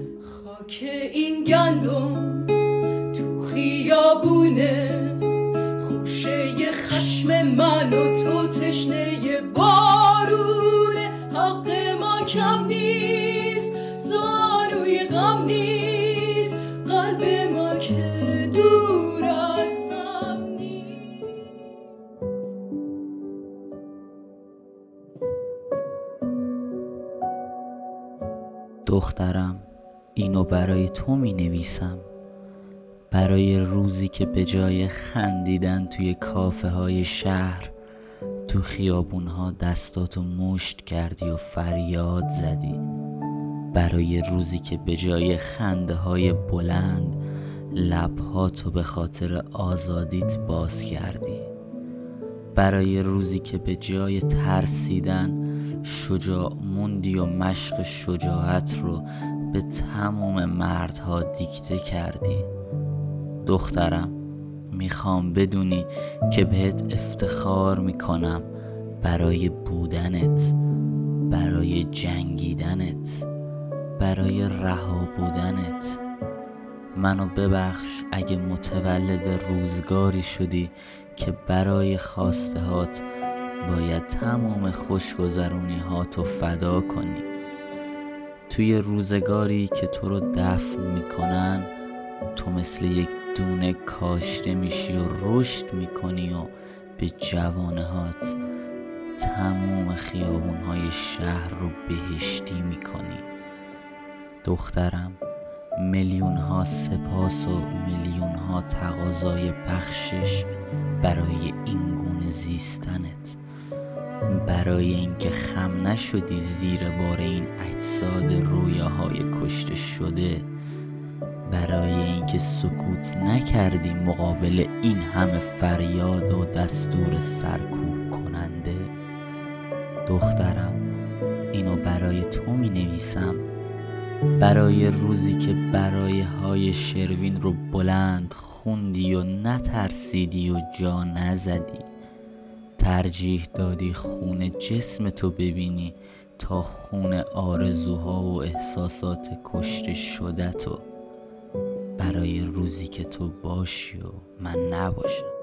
خاک این گندم تو خیابونه خوشه خشم من و تو تشنه بارونه. حق ما کم نیست زانوی غم نیست قلب ما که دور از هم نیست. دخترم. اینو برای تو می نویسم برای روزی که به جای خندیدن توی کافه های شهر تو خیابون ها دستاتو مشت کردی و فریاد زدی. برای روزی که به جای خنده های بلند لبهاتو به خاطر آزادیت باز کردی. برای روزی که به جای ترسیدن شجاع موندی و مشق شجاعت رو به تمام مردها دیکته کردی. دخترم می‌خوام بدونی که بهت افتخار می‌کنم برای بودنت برای جنگیدنت برای رها بودنت. منو ببخش اگه متولد روزگاری شدی که برای خواسته هات باید تمام خوشگذرونی هاتو فدا کنی. توی روزگاری که تو رو دفن می‌کنن تو مثل یک دونه کاشته میشی و رشد می‌کنی و به جوانه هات تموم خیابون های شهر رو بهشتی می‌کنی. دخترم میلیون ها سپاس و میلیون ها تقاضای بخشش برای این گونه زیستنت. برای اینکه خم نشدی زیر بار این اجساد رویاهای کشته شده برای اینکه سکوت نکردی مقابل این همه فریاد و دستور سرکوب کننده. دخترم اینو برای تو می نویسم برای روزی که برای های شروین رو بلند خوندی و نترسیدی و جا نزدی. ترجیح دادی خون جسم تو ببینی تا خون آرزوها و احساسات کشته شده تو. برای روزی که تو باشی و من نباشم.